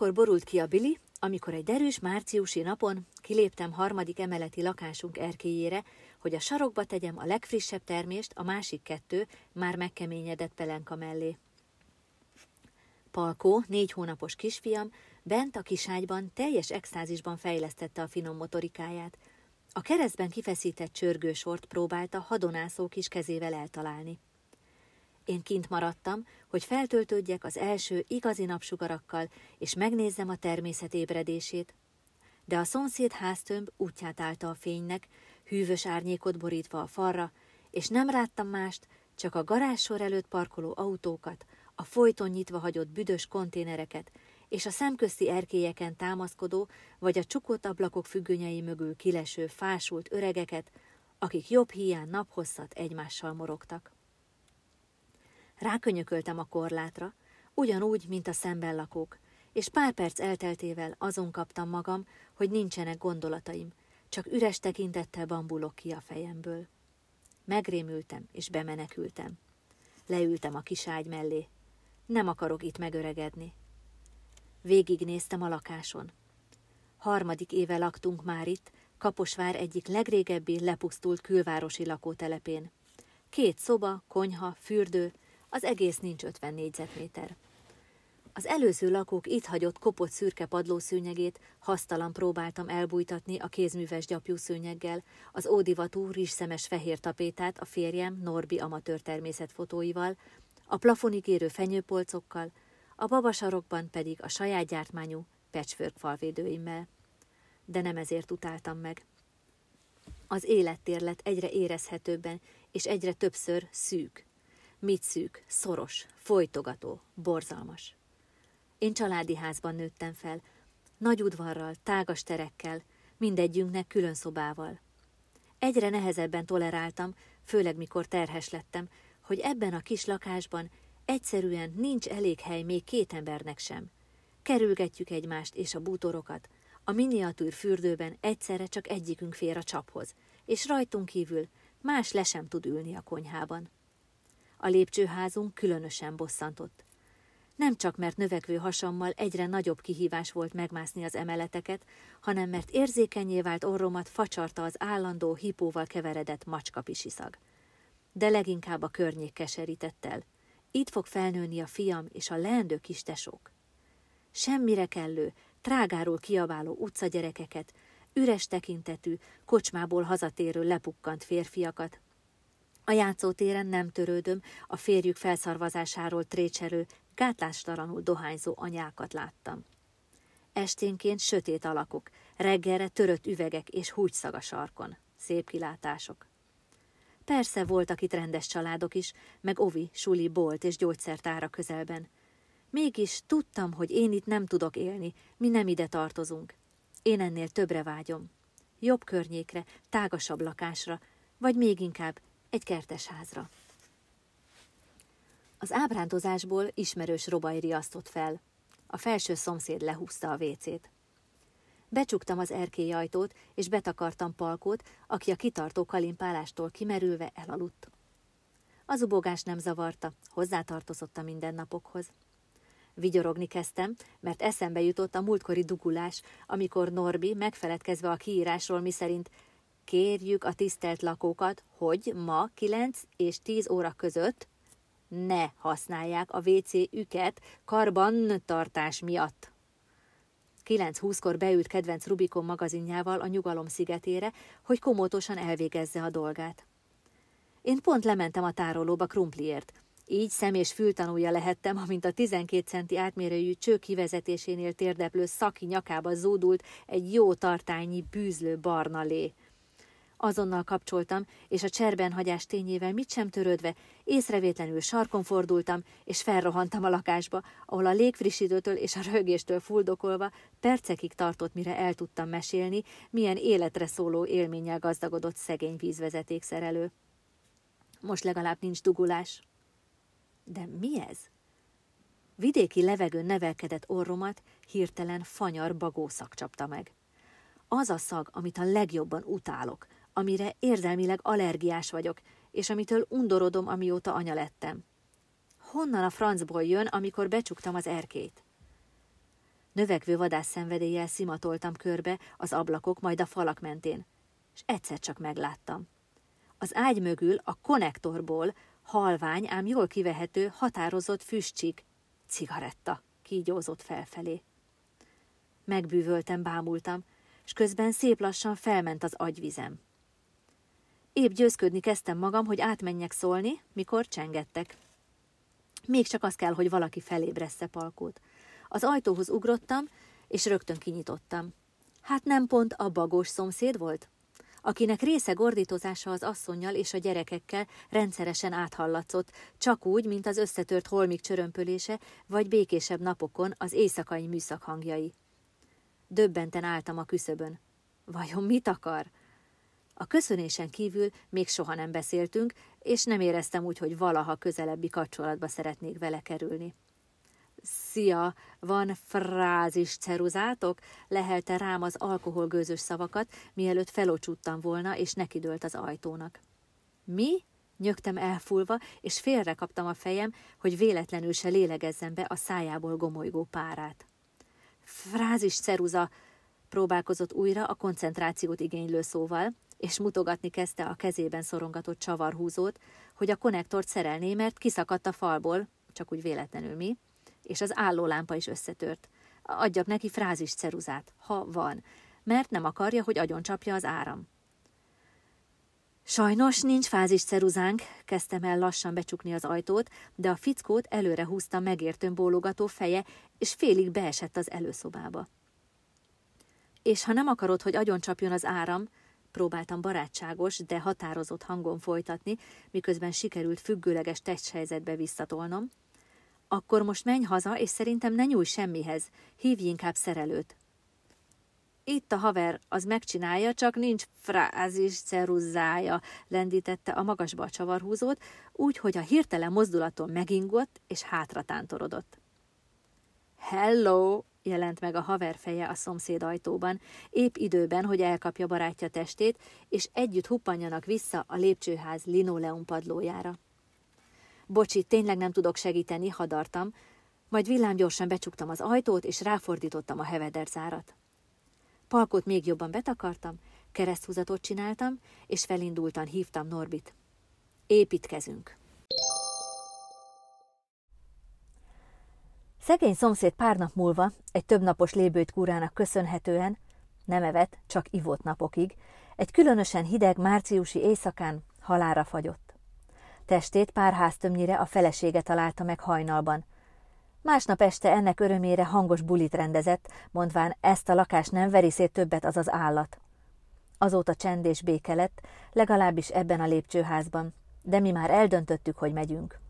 Akkor borult ki a Billy, amikor egy derűs márciusi napon kiléptem harmadik emeleti lakásunk erkélyére, hogy a sarokba tegyem a legfrissebb termést, a másik kettő már megkeményedett pelenka mellé. Palkó, négy hónapos kisfiam, bent a kiságyban teljes extázisban fejlesztette a finom motorikáját. A keresztben kifeszített csörgősort próbálta hadonászó kis kezével eltalálni. Én kint maradtam, hogy feltöltődjek az első igazi napsugarakkal, és megnézzem a természet ébredését. De a szomszéd háztömb útját állta a fénynek, hűvös árnyékot borítva a falra, és nem láttam mást, csak a garázsor előtt parkoló autókat, a folyton nyitva hagyott büdös konténereket, és a szemközti erkélyeken támaszkodó, vagy a csukott ablakok függönyei mögül kileső, fásult öregeket, akik jobb hiány naphosszat egymással morogtak. Rákönyököltem a korlátra, ugyanúgy, mint a szemben lakók, és pár perc elteltével azon kaptam magam, hogy nincsenek gondolataim, csak üres tekintettel bambulok ki a fejemből. Megrémültem, és bemenekültem. Leültem a kiságy mellé. Nem akarok itt megöregedni. Végignéztem a lakáson. Harmadik éve laktunk már itt, Kaposvár egyik legrégebbi lepusztult külvárosi lakótelepén. Két szoba, konyha, fürdő, az egész nincs 50 négyzetméter. Az előző lakók itt hagyott kopott szürke padlószőnyegét hasztalan próbáltam elbújtatni a kézműves gyapjú szőnyeggel, az ódivatú rizszemes fehér tapétát a férjem Norbi amatőr természetfotóival, a plafonig érő fenyőpolcokkal, a babasarokban pedig a saját gyártmányú patchwork falvédőimmel. De nem ezért utáltam meg. Az élettér lett egyre érezhetőbben, és egyre többször szűk. Mit szűk, szoros, folytogató, borzalmas. Én családi házban nőttem fel, nagy udvarral, tágas terekkel, mindegyünknek külön szobával. Egyre nehezebben toleráltam, főleg mikor terhes lettem, hogy ebben a kis lakásban egyszerűen nincs elég hely még két embernek sem. Kerülgetjük egymást és a bútorokat, a miniatűr fürdőben egyszerre csak egyikünk fér a csaphoz, és rajtunk kívül más le sem tud ülni a konyhában. A lépcsőházunk különösen bosszantott. Nem csak mert növekvő hasammal egyre nagyobb kihívás volt megmászni az emeleteket, hanem mert érzékenyé vált orromat facsarta az állandó hipóval keveredett macskapisiszag. De leginkább a környék keserített el. Itt fog felnőni a fiam és a leendő kis tesók. Semmire kellő, trágáról kiabáló utcagyerekeket, üres tekintetű, kocsmából hazatérő lepukkant férfiakat, a játszótéren nem törődöm, a férjük felszarvazásáról trécserő, gátlástalanul dohányzó anyákat láttam. Esténként sötét alakok, reggelre törött üvegek és húgyszaga a sarkon. Szép kilátások. Persze voltak itt rendes családok is, meg ovi, suli, bolt és gyógyszertára közelben. Mégis tudtam, hogy én itt nem tudok élni, mi nem ide tartozunk. Én ennél többre vágyom. Jobb környékre, tágasabb lakásra, vagy még inkább egy kertes házra. Az ábrándozásból ismerős robaj riasztott fel. A felső szomszéd lehúzta a vécét. Becsuktam az erkély ajtót, és betakartam Palkót, aki a kitartó kalimpálástól kimerülve elaludt. Az ubogás nem zavarta, hozzátartozott a mindennapokhoz. Vigyorogni kezdtem, mert eszembe jutott a múltkori dugulás, amikor Norbi, megfeledkezve a kiírásról, miszerint Kérjük a tisztelt lakókat, hogy ma 9 és 10 óra között ne használják a WC üket karbantartás miatt. 9.20-kor beült kedvenc Rubikon magazinjával a nyugalom szigetére, hogy komótosan elvégezze a dolgát. Én pont lementem a tárolóba krumpliért. Így szem és fültanúja lehettem, amint a 12 centi átmérőjű csők kivezetésénél térdeplő szaki nyakába zúdult egy jó tartányi bűzlő barna lé. Azonnal kapcsoltam, és a cserben hagyás tényével mit sem törődve, észrevétlenül sarkon fordultam, és felrohantam a lakásba, ahol a légfrissítőtől és a rögéstől fuldokolva percekig tartott, mire el tudtam mesélni, milyen életre szóló élménnyel gazdagodott szegény vízvezetékszerelő. Most legalább nincs dugulás. De mi ez? Vidéki levegőn nevelkedett orromat hirtelen fanyar bagószak csapta meg. Az a szag, amit a legjobban utálok – amire érzelmileg allergiás vagyok, és amitől undorodom, amióta anya lettem. Honnan a francból jön, amikor becsuktam az erkét? Növekvő vadászszenvedéllyel szimatoltam körbe az ablakok, majd a falak mentén, és egyszer csak megláttam. Az ágy mögül a konnektorból halvány, ám jól kivehető, határozott füstcsik, cigaretta kígyózott felfelé. Megbűvöltem, bámultam, és közben szép lassan felment az agyvizem. Épp győzködni kezdtem magam, hogy átmenjek szólni, mikor csengettek. Még csak az kell, hogy valaki felébressze palkót. Az ajtóhoz ugrottam, és rögtön kinyitottam. Hát nem pont a bagós szomszéd volt? akinek része gordítozása az asszonnyal és a gyerekekkel rendszeresen áthallatszott, csak úgy, mint az összetört holmik csörömpölése, vagy békésebb napokon az éjszakai műszak hangjai. Döbbenten álltam a küszöbön. Vajon mit akar? A köszönésen kívül még soha nem beszéltünk, és nem éreztem úgy, hogy valaha közelebbi kapcsolatba szeretnék vele kerülni. Szia, van frázis ceruzátok? Lehelte rám az alkoholgőzös szavakat, mielőtt felocsúttam volna, és nekidőlt az ajtónak. Mi? Nyögtem elfulva, és félre kaptam a fejem, hogy véletlenül se lélegezzem be a szájából gomolygó párát. Frázis ceruza, próbálkozott újra a koncentrációt igénylő szóval, és mutogatni kezdte a kezében szorongatott csavarhúzót, hogy a konnektort szerelné, mert kiszakadt a falból, csak úgy véletlenül mi, és az állólámpa is összetört. Adjak neki frázis ceruzát, ha van, mert nem akarja, hogy agyoncsapja az áram. Sajnos nincs fázis ceruzánk, kezdtem el lassan becsukni az ajtót, de a fickót előre húzta megértőn bólogató feje, és félig beesett az előszobába. És ha nem akarod, hogy agyoncsapjon az áram, próbáltam barátságos, de határozott hangon folytatni, miközben sikerült függőleges testhelyzetbe visszatolnom, akkor most menj haza, és szerintem ne nyújj semmihez, hívj inkább szerelőt. Itt a haver, az megcsinálja, csak nincs frázis ceruzzája, lendítette a magasba a csavarhúzót, úgy, hogy a hirtelen mozdulaton megingott és hátra tántorodott. Hello! Jelent meg a haver feje a szomszéd ajtóban, épp időben, hogy elkapja barátja testét, és együtt huppanjanak vissza a lépcsőház linoleum padlójára. Bocsi, tényleg nem tudok segíteni, hadartam, majd villámgyorsan becsuktam az ajtót, és ráfordítottam a hevederzárat. Palkot még jobban betakartam, kereszthúzatot csináltam, és felindultan hívtam Norbit. Építkezünk! Szegény szomszéd pár nap múlva, egy többnapos lébőt kúrának köszönhetően, nem evett, csak ivott napokig, egy különösen hideg márciusi éjszakán halára fagyott. Testét pár háztömnyire a felesége találta meg hajnalban. Másnap este ennek örömére hangos bulit rendezett, mondván ezt a lakást nem veri szét többet az az állat. Azóta csend és béke lett, legalábbis ebben a lépcsőházban, de mi már eldöntöttük, hogy megyünk.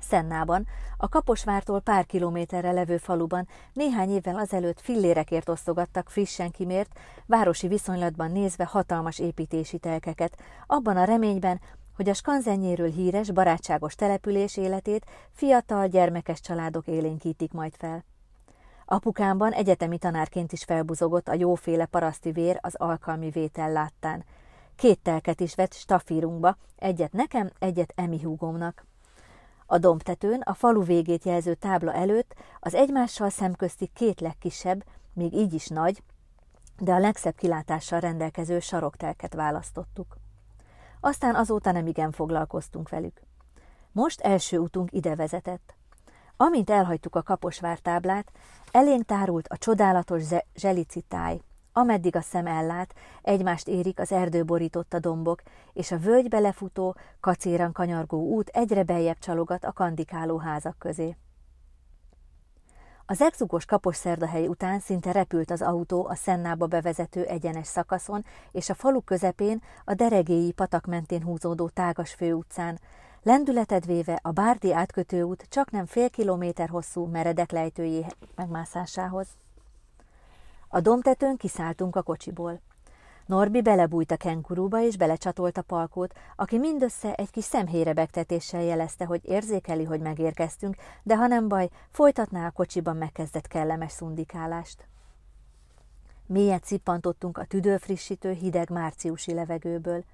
Szennában, a Kaposvártól pár kilométerre levő faluban néhány évvel azelőtt fillérekért osztogattak frissen kimért, városi viszonylatban nézve hatalmas építési telkeket, abban a reményben, hogy a skanzenjéről híres, barátságos település életét fiatal, gyermekes családok élénkítik majd fel. Apukámban egyetemi tanárként is felbuzogott a jóféle paraszti vér az alkalmi vétel láttán. Két telket is vett stafírunkba, egyet nekem, egyet Emi húgomnak. A dombtetőn, a falu végét jelző tábla előtt az egymással szemközti két legkisebb, még így is nagy, de a legszebb kilátással rendelkező saroktelket választottuk aztán azóta nem igen foglalkoztunk velük. Most első utunk ide vezetett. Amint elhagytuk a kaposvár táblát, elénk tárult a csodálatos zselicitáj, ameddig a szem ellát, egymást érik az erdő borította dombok, és a völgybe lefutó, kacéran kanyargó út egyre beljebb csalogat a kandikáló házak közé. Az exugos kaposszerdahely után szinte repült az autó a Szennába bevezető egyenes szakaszon, és a falu közepén a deregéi patak mentén húzódó tágas főutcán, lendületed véve a Bárdi átkötőút csak nem fél kilométer hosszú meredek lejtőjé megmászásához. A domtetőn kiszálltunk a kocsiból. Norbi belebújt a kenkurúba és belecsatolt a palkót, aki mindössze egy kis szemhérebegtetéssel jelezte, hogy érzékeli, hogy megérkeztünk, de ha nem baj, folytatná a kocsiban megkezdett kellemes szundikálást. Mélyet cippantottunk a tüdőfrissítő hideg márciusi levegőből.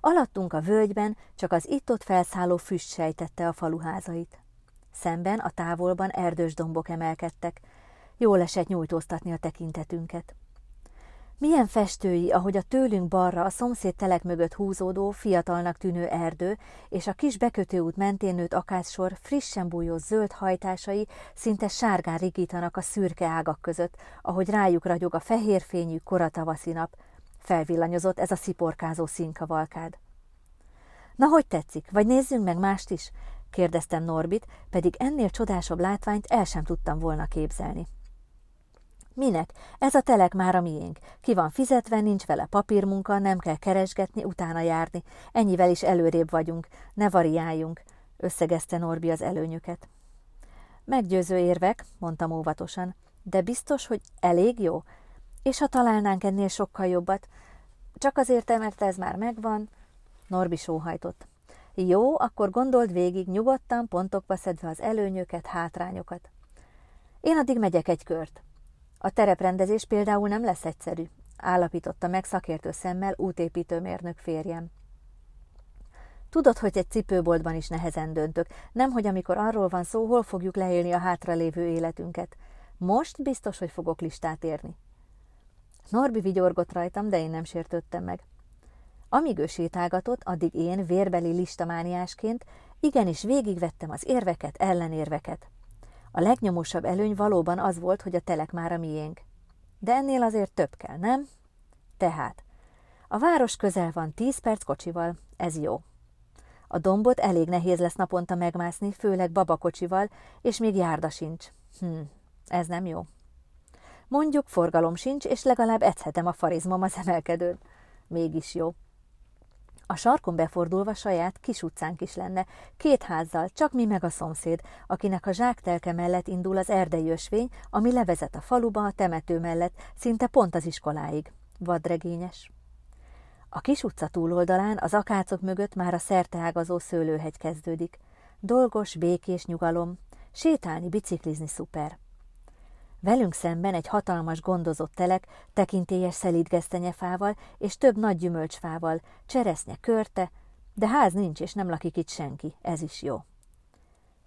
Alattunk a völgyben csak az itt-ott felszálló füst sejtette a faluházait. Szemben a távolban erdős dombok emelkedtek, Jól esett nyújtóztatni a tekintetünket. Milyen festői, ahogy a tőlünk balra a szomszéd telek mögött húzódó, fiatalnak tűnő erdő, és a kis bekötőút mentén nőtt akácssor frissen bújó zöld hajtásai szinte sárgán rigítanak a szürke ágak között, ahogy rájuk ragyog a fehérfényű koratavaszi nap. Felvillanyozott ez a sziporkázó színkavalkád. Na, hogy tetszik? Vagy nézzünk meg mást is? kérdeztem Norbit, pedig ennél csodásabb látványt el sem tudtam volna képzelni. Minek? Ez a telek már a miénk. Ki van fizetve, nincs vele papírmunka, nem kell keresgetni, utána járni. Ennyivel is előrébb vagyunk. Ne variáljunk, összegezte Norbi az előnyöket. Meggyőző érvek, mondtam óvatosan, de biztos, hogy elég jó? És ha találnánk ennél sokkal jobbat? Csak azért, mert ez már megvan. Norbi sóhajtott. Jó, akkor gondold végig, nyugodtan, pontokba szedve az előnyöket, hátrányokat. Én addig megyek egy kört. A tereprendezés például nem lesz egyszerű, állapította meg szakértő szemmel útépítőmérnök férjem. Tudod, hogy egy cipőboltban is nehezen döntök, nemhogy amikor arról van szó, hol fogjuk leélni a hátralévő életünket. Most biztos, hogy fogok listát érni. Norbi vigyorgott rajtam, de én nem sértődtem meg. Amíg ő sétálgatott, addig én vérbeli listamániásként igenis végigvettem az érveket, ellenérveket. A legnyomosabb előny valóban az volt, hogy a telek már a miénk. De ennél azért több kell, nem? Tehát, a város közel van tíz perc kocsival, ez jó. A dombot elég nehéz lesz naponta megmászni, főleg babakocsival, és még járda sincs. Hm, ez nem jó. Mondjuk forgalom sincs, és legalább edzhetem a farizmom az emelkedőn. Mégis jó. A sarkon befordulva saját kis utcánk is lenne, két házzal, csak mi meg a szomszéd, akinek a zsáktelke mellett indul az erdei ösvény, ami levezet a faluba a temető mellett, szinte pont az iskoláig. Vadregényes. A kis utca túloldalán, az akácok mögött már a szerteágazó szőlőhegy kezdődik. Dolgos, békés nyugalom. Sétálni, biciklizni szuper. Velünk szemben egy hatalmas gondozott telek, tekintélyes szelídgesztenyefával és több nagy gyümölcsfával, cseresznye körte, de ház nincs és nem lakik itt senki, ez is jó.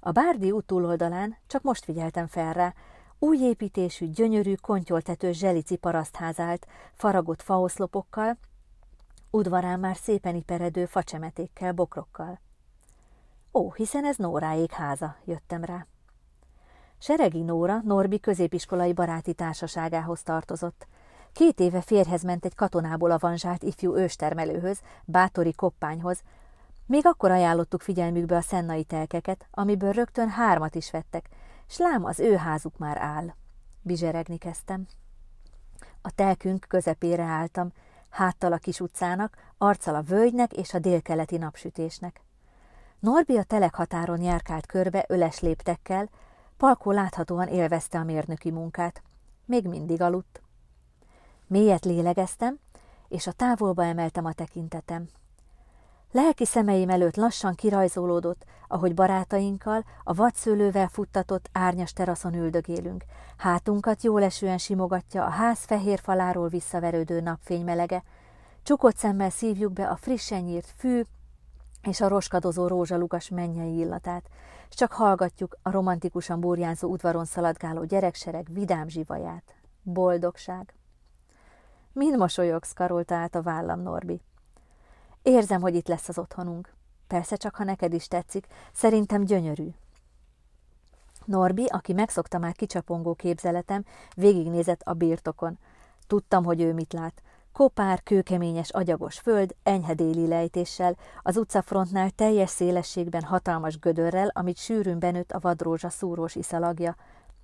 A Bárdi út túloldalán csak most figyeltem fel rá, új építésű, gyönyörű, kontyoltető zselici parasztház állt, faragott faoszlopokkal, udvarán már szépen iperedő facsemetékkel, bokrokkal. Ó, hiszen ez Nóráék háza, jöttem rá. Seregi Nóra Norbi középiskolai baráti társaságához tartozott. Két éve férhez ment egy katonából avanzsált ifjú őstermelőhöz, bátori koppányhoz. Még akkor ajánlottuk figyelmükbe a szennai telkeket, amiből rögtön hármat is vettek, s lám az ő házuk már áll. Bizseregni kezdtem. A telkünk közepére álltam, háttal a kis utcának, arccal a völgynek és a délkeleti napsütésnek. Norbi a telek határon járkált körbe öles léptekkel, Palkó láthatóan élvezte a mérnöki munkát. Még mindig aludt. Mélyet lélegeztem, és a távolba emeltem a tekintetem. Lelki szemeim előtt lassan kirajzolódott, ahogy barátainkkal a vadszőlővel futtatott árnyas teraszon üldögélünk. Hátunkat jól esően simogatja a ház fehér faláról visszaverődő napfény melege. Csukott szemmel szívjuk be a frissen nyírt fű és a roskadozó rózsalugas mennyei illatát és csak hallgatjuk a romantikusan burjánzó udvaron szaladgáló gyereksereg vidám zsivaját. Boldogság. Mind mosolyogsz, karolta át a vállam Norbi. Érzem, hogy itt lesz az otthonunk. Persze csak, ha neked is tetszik, szerintem gyönyörű. Norbi, aki megszokta már kicsapongó képzeletem, végignézett a birtokon. Tudtam, hogy ő mit lát. Kopár, kőkeményes, agyagos föld, enyhe déli lejtéssel, az utcafrontnál teljes szélességben hatalmas gödörrel, amit sűrűn benőtt a vadrózsa szúrós iszalagja.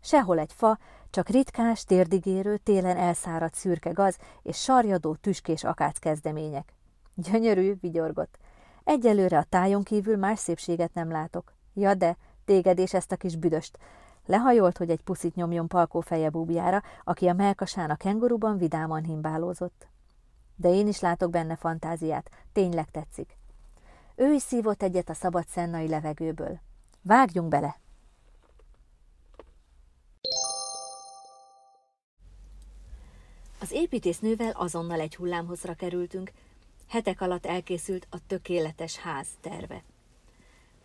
Sehol egy fa, csak ritkás, térdigérő, télen elszáradt szürke gaz és sarjadó, tüskés akác kezdemények. Gyönyörű, vigyorgott. Egyelőre a tájon kívül más szépséget nem látok. Ja de, téged és ezt a kis büdöst. Lehajolt, hogy egy puszit nyomjon palkó feje búbjára, aki a melkasán a kenguruban vidáman himbálózott de én is látok benne fantáziát, tényleg tetszik. Ő is szívott egyet a szabad szennai levegőből. Vágjunk bele! Az építésznővel azonnal egy hullámhozra kerültünk, hetek alatt elkészült a tökéletes ház terve.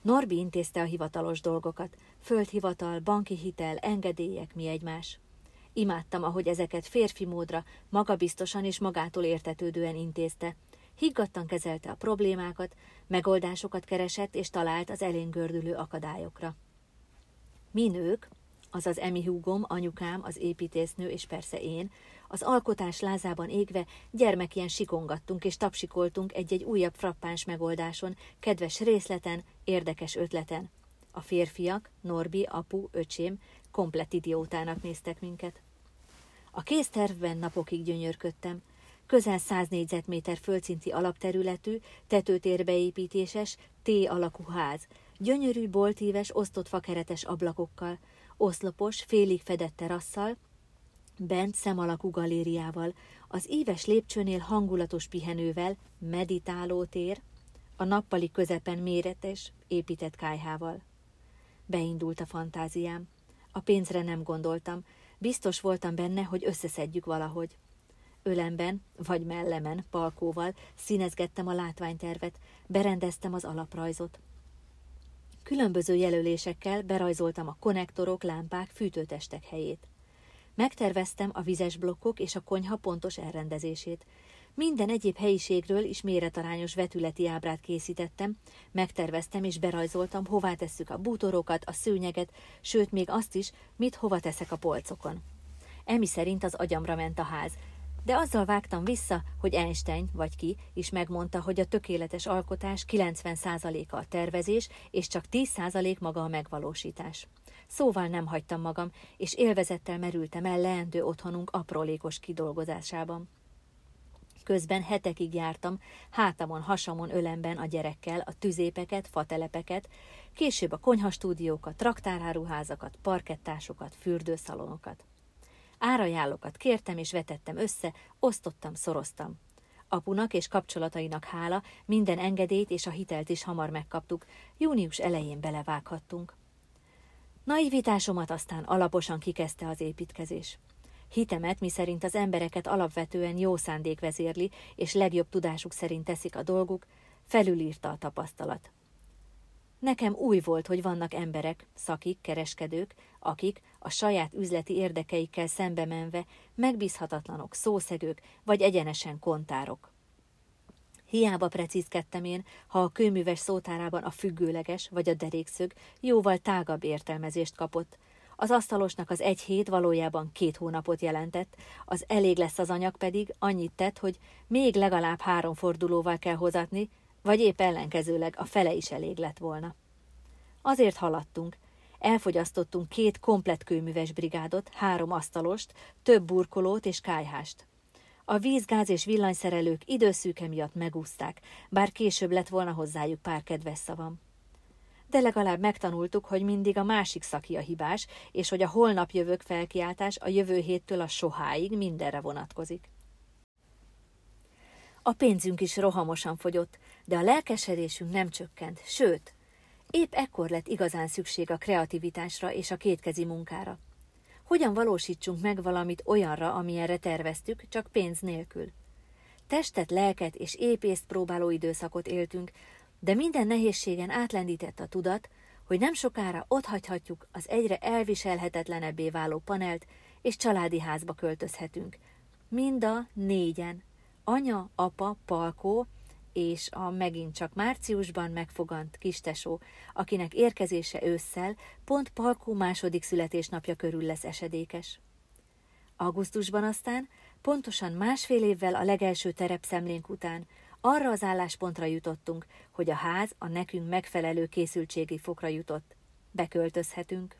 Norbi intézte a hivatalos dolgokat, földhivatal, banki hitel, engedélyek, mi egymás. Imádtam, ahogy ezeket férfi módra, magabiztosan és magától értetődően intézte. Higgadtan kezelte a problémákat, megoldásokat keresett és talált az eléngördülő akadályokra. Mi nők, azaz Emi húgom, anyukám, az építésznő és persze én, az alkotás lázában égve gyermekien sikongattunk és tapsikoltunk egy-egy újabb frappáns megoldáson, kedves részleten, érdekes ötleten. A férfiak, Norbi, apu, öcsém, komplet idiótának néztek minket. A kéztervben napokig gyönyörködtem. Közel 100 négyzetméter földszinti alapterületű, tetőtérbeépítéses, T-alakú ház, gyönyörű, boltíves, osztott fakeretes ablakokkal, oszlopos, félig fedett terasszal, bent szemalakú galériával, az éves lépcsőnél hangulatos pihenővel, meditálótér, a nappali közepen méretes, épített kájhával. Beindult a fantáziám. A pénzre nem gondoltam, biztos voltam benne, hogy összeszedjük valahogy. Ölemben, vagy mellemen, palkóval színezgettem a látványtervet, berendeztem az alaprajzot. Különböző jelölésekkel berajzoltam a konnektorok, lámpák, fűtőtestek helyét. Megterveztem a vizes blokkok és a konyha pontos elrendezését. Minden egyéb helyiségről is méretarányos vetületi ábrát készítettem, megterveztem és berajzoltam, hová tesszük a bútorokat, a szőnyeget, sőt még azt is, mit hova teszek a polcokon. Emi szerint az agyamra ment a ház, de azzal vágtam vissza, hogy Einstein, vagy ki, is megmondta, hogy a tökéletes alkotás 90%-a a tervezés, és csak 10% maga a megvalósítás. Szóval nem hagytam magam, és élvezettel merültem el leendő otthonunk aprólékos kidolgozásában. Közben hetekig jártam, hátamon, hasamon, ölemben a gyerekkel, a tüzépeket, fatelepeket, később a konyhastúdiókat, traktáráruházakat, parkettásokat, fürdőszalonokat. Árajánlókat kértem és vetettem össze, osztottam, szoroztam. Apunak és kapcsolatainak hála, minden engedélyt és a hitelt is hamar megkaptuk, június elején belevághattunk. Naivitásomat aztán alaposan kikezdte az építkezés. Hitemet, miszerint az embereket alapvetően jó szándék vezérli, és legjobb tudásuk szerint teszik a dolguk, felülírta a tapasztalat. Nekem új volt, hogy vannak emberek, szakik, kereskedők, akik a saját üzleti érdekeikkel szembe menve megbízhatatlanok, szószegők vagy egyenesen kontárok. Hiába precízkedtem én, ha a kőműves szótárában a függőleges vagy a derékszög jóval tágabb értelmezést kapott. Az asztalosnak az egy hét valójában két hónapot jelentett, az elég lesz az anyag pedig annyit tett, hogy még legalább három fordulóval kell hozatni, vagy épp ellenkezőleg a fele is elég lett volna. Azért haladtunk. Elfogyasztottunk két komplet kőműves brigádot, három asztalost, több burkolót és kájhást. A vízgáz és villanyszerelők időszűke miatt megúzták, bár később lett volna hozzájuk pár kedves szavam. De legalább megtanultuk, hogy mindig a másik szaki a hibás, és hogy a holnap jövők felkiáltás a jövő héttől a soháig mindenre vonatkozik. A pénzünk is rohamosan fogyott, de a lelkesedésünk nem csökkent, sőt, épp ekkor lett igazán szükség a kreativitásra és a kétkezi munkára. Hogyan valósítsunk meg valamit olyanra, amilyenre terveztük, csak pénz nélkül? Testet, lelket és épészt próbáló időszakot éltünk, de minden nehézségen átlendített a tudat, hogy nem sokára hagyhatjuk az egyre elviselhetetlenebbé váló panelt, és családi házba költözhetünk. Mind a négyen. Anya, apa, Palkó, és a megint csak márciusban megfogant kistesó, akinek érkezése ősszel pont Palkó második születésnapja körül lesz esedékes. Augusztusban aztán, pontosan másfél évvel a legelső terepszemlénk után, arra az álláspontra jutottunk, hogy a ház a nekünk megfelelő készültségi fokra jutott. Beköltözhetünk.